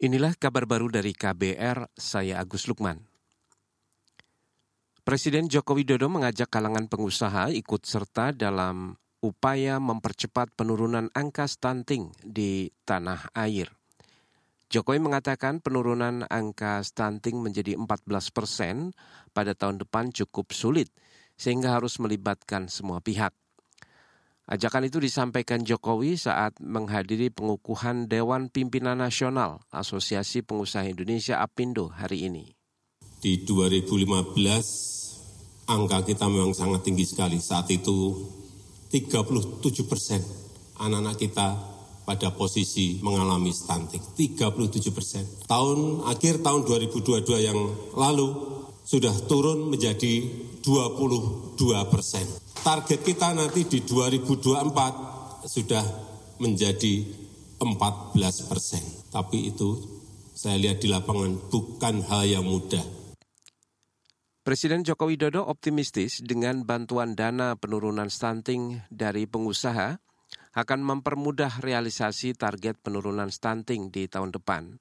Inilah kabar baru dari KBR, saya Agus Lukman. Presiden Joko Widodo mengajak kalangan pengusaha ikut serta dalam upaya mempercepat penurunan angka stunting di tanah air. Jokowi mengatakan penurunan angka stunting menjadi 14 persen pada tahun depan cukup sulit, sehingga harus melibatkan semua pihak. Ajakan itu disampaikan Jokowi saat menghadiri pengukuhan Dewan Pimpinan Nasional Asosiasi Pengusaha Indonesia APindo hari ini. Di 2015 angka kita memang sangat tinggi sekali. Saat itu 37 persen anak-anak kita pada posisi mengalami stunting. 37 persen. Tahun akhir tahun 2022 yang lalu sudah turun menjadi 22 persen target kita nanti di 2024 sudah menjadi 14 persen. Tapi itu saya lihat di lapangan bukan hal yang mudah. Presiden Joko Widodo optimistis dengan bantuan dana penurunan stunting dari pengusaha akan mempermudah realisasi target penurunan stunting di tahun depan.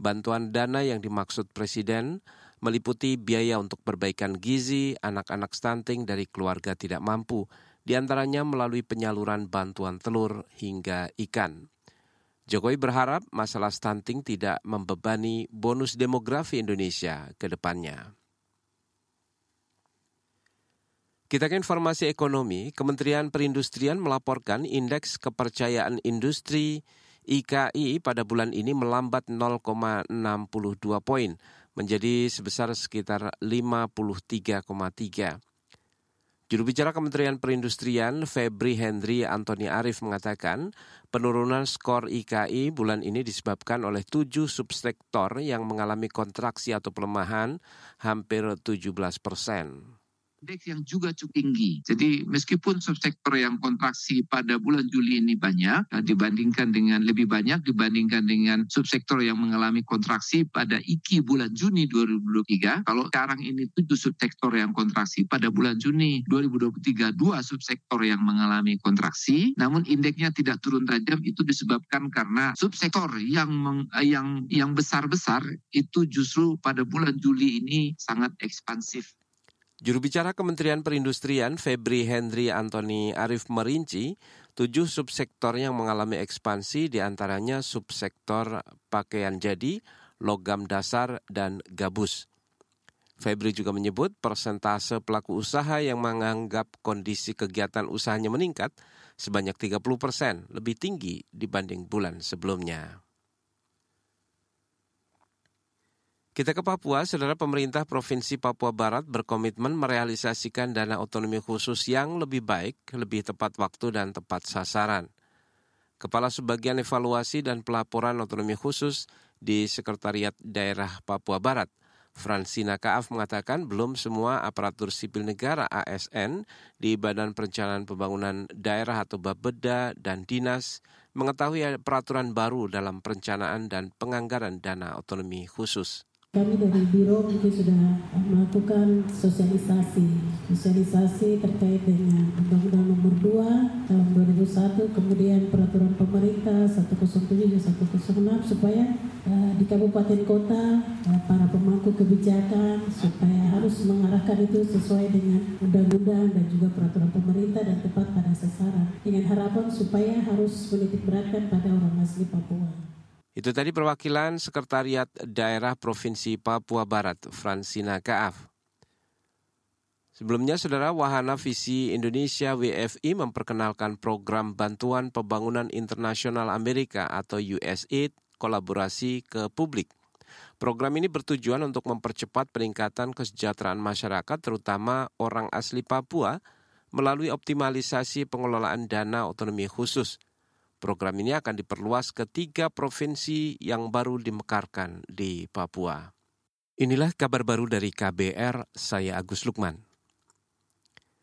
Bantuan dana yang dimaksud Presiden meliputi biaya untuk perbaikan gizi anak-anak stunting dari keluarga tidak mampu, di antaranya melalui penyaluran bantuan telur hingga ikan. Jokowi berharap masalah stunting tidak membebani bonus demografi Indonesia ke depannya. Kita ke informasi ekonomi, Kementerian Perindustrian melaporkan indeks kepercayaan industri IKI pada bulan ini melambat 0,62 poin menjadi sebesar sekitar 53,3. Juru bicara Kementerian Perindustrian Febri Henry Antoni Arif mengatakan penurunan skor IKI bulan ini disebabkan oleh tujuh subsektor yang mengalami kontraksi atau pelemahan hampir 17 persen indeks yang juga cukup tinggi. Jadi meskipun subsektor yang kontraksi pada bulan Juli ini banyak dibandingkan dengan lebih banyak dibandingkan dengan subsektor yang mengalami kontraksi pada IKI bulan Juni 2023. Kalau sekarang ini tujuh subsektor yang kontraksi pada bulan Juni 2023 dua subsektor yang mengalami kontraksi, namun indeksnya tidak turun tajam itu disebabkan karena subsektor yang meng, yang yang besar-besar itu justru pada bulan Juli ini sangat ekspansif Juru bicara Kementerian Perindustrian Febri Henry Antoni Arif merinci tujuh subsektor yang mengalami ekspansi di antaranya subsektor pakaian jadi, logam dasar, dan gabus. Febri juga menyebut persentase pelaku usaha yang menganggap kondisi kegiatan usahanya meningkat sebanyak 30 persen, lebih tinggi dibanding bulan sebelumnya. Kita ke Papua, saudara pemerintah Provinsi Papua Barat berkomitmen merealisasikan dana otonomi khusus yang lebih baik, lebih tepat waktu dan tepat sasaran. Kepala Sebagian Evaluasi dan Pelaporan Otonomi Khusus di Sekretariat Daerah Papua Barat, Fransina Kaaf mengatakan belum semua aparatur sipil negara ASN di Badan Perencanaan Pembangunan Daerah atau Bapeda dan Dinas mengetahui peraturan baru dalam perencanaan dan penganggaran dana otonomi khusus. Kami dari Biro mungkin sudah melakukan sosialisasi, sosialisasi terkait dengan Undang-Undang Nomor 2 tahun 2001, kemudian Peraturan Pemerintah 107 dan 106 supaya uh, di kabupaten kota uh, para pemangku kebijakan supaya harus mengarahkan itu sesuai dengan undang-undang dan juga peraturan pemerintah dan tepat pada sasaran dengan harapan supaya harus menitik beratkan pada orang asli Papua. Itu tadi perwakilan Sekretariat Daerah Provinsi Papua Barat, Fransina Kaaf. Sebelumnya, Saudara Wahana Visi Indonesia WFI memperkenalkan program Bantuan Pembangunan Internasional Amerika atau USAID kolaborasi ke publik. Program ini bertujuan untuk mempercepat peningkatan kesejahteraan masyarakat terutama orang asli Papua melalui optimalisasi pengelolaan dana otonomi khusus – Program ini akan diperluas ke tiga provinsi yang baru dimekarkan di Papua. Inilah kabar baru dari KBR, saya Agus Lukman.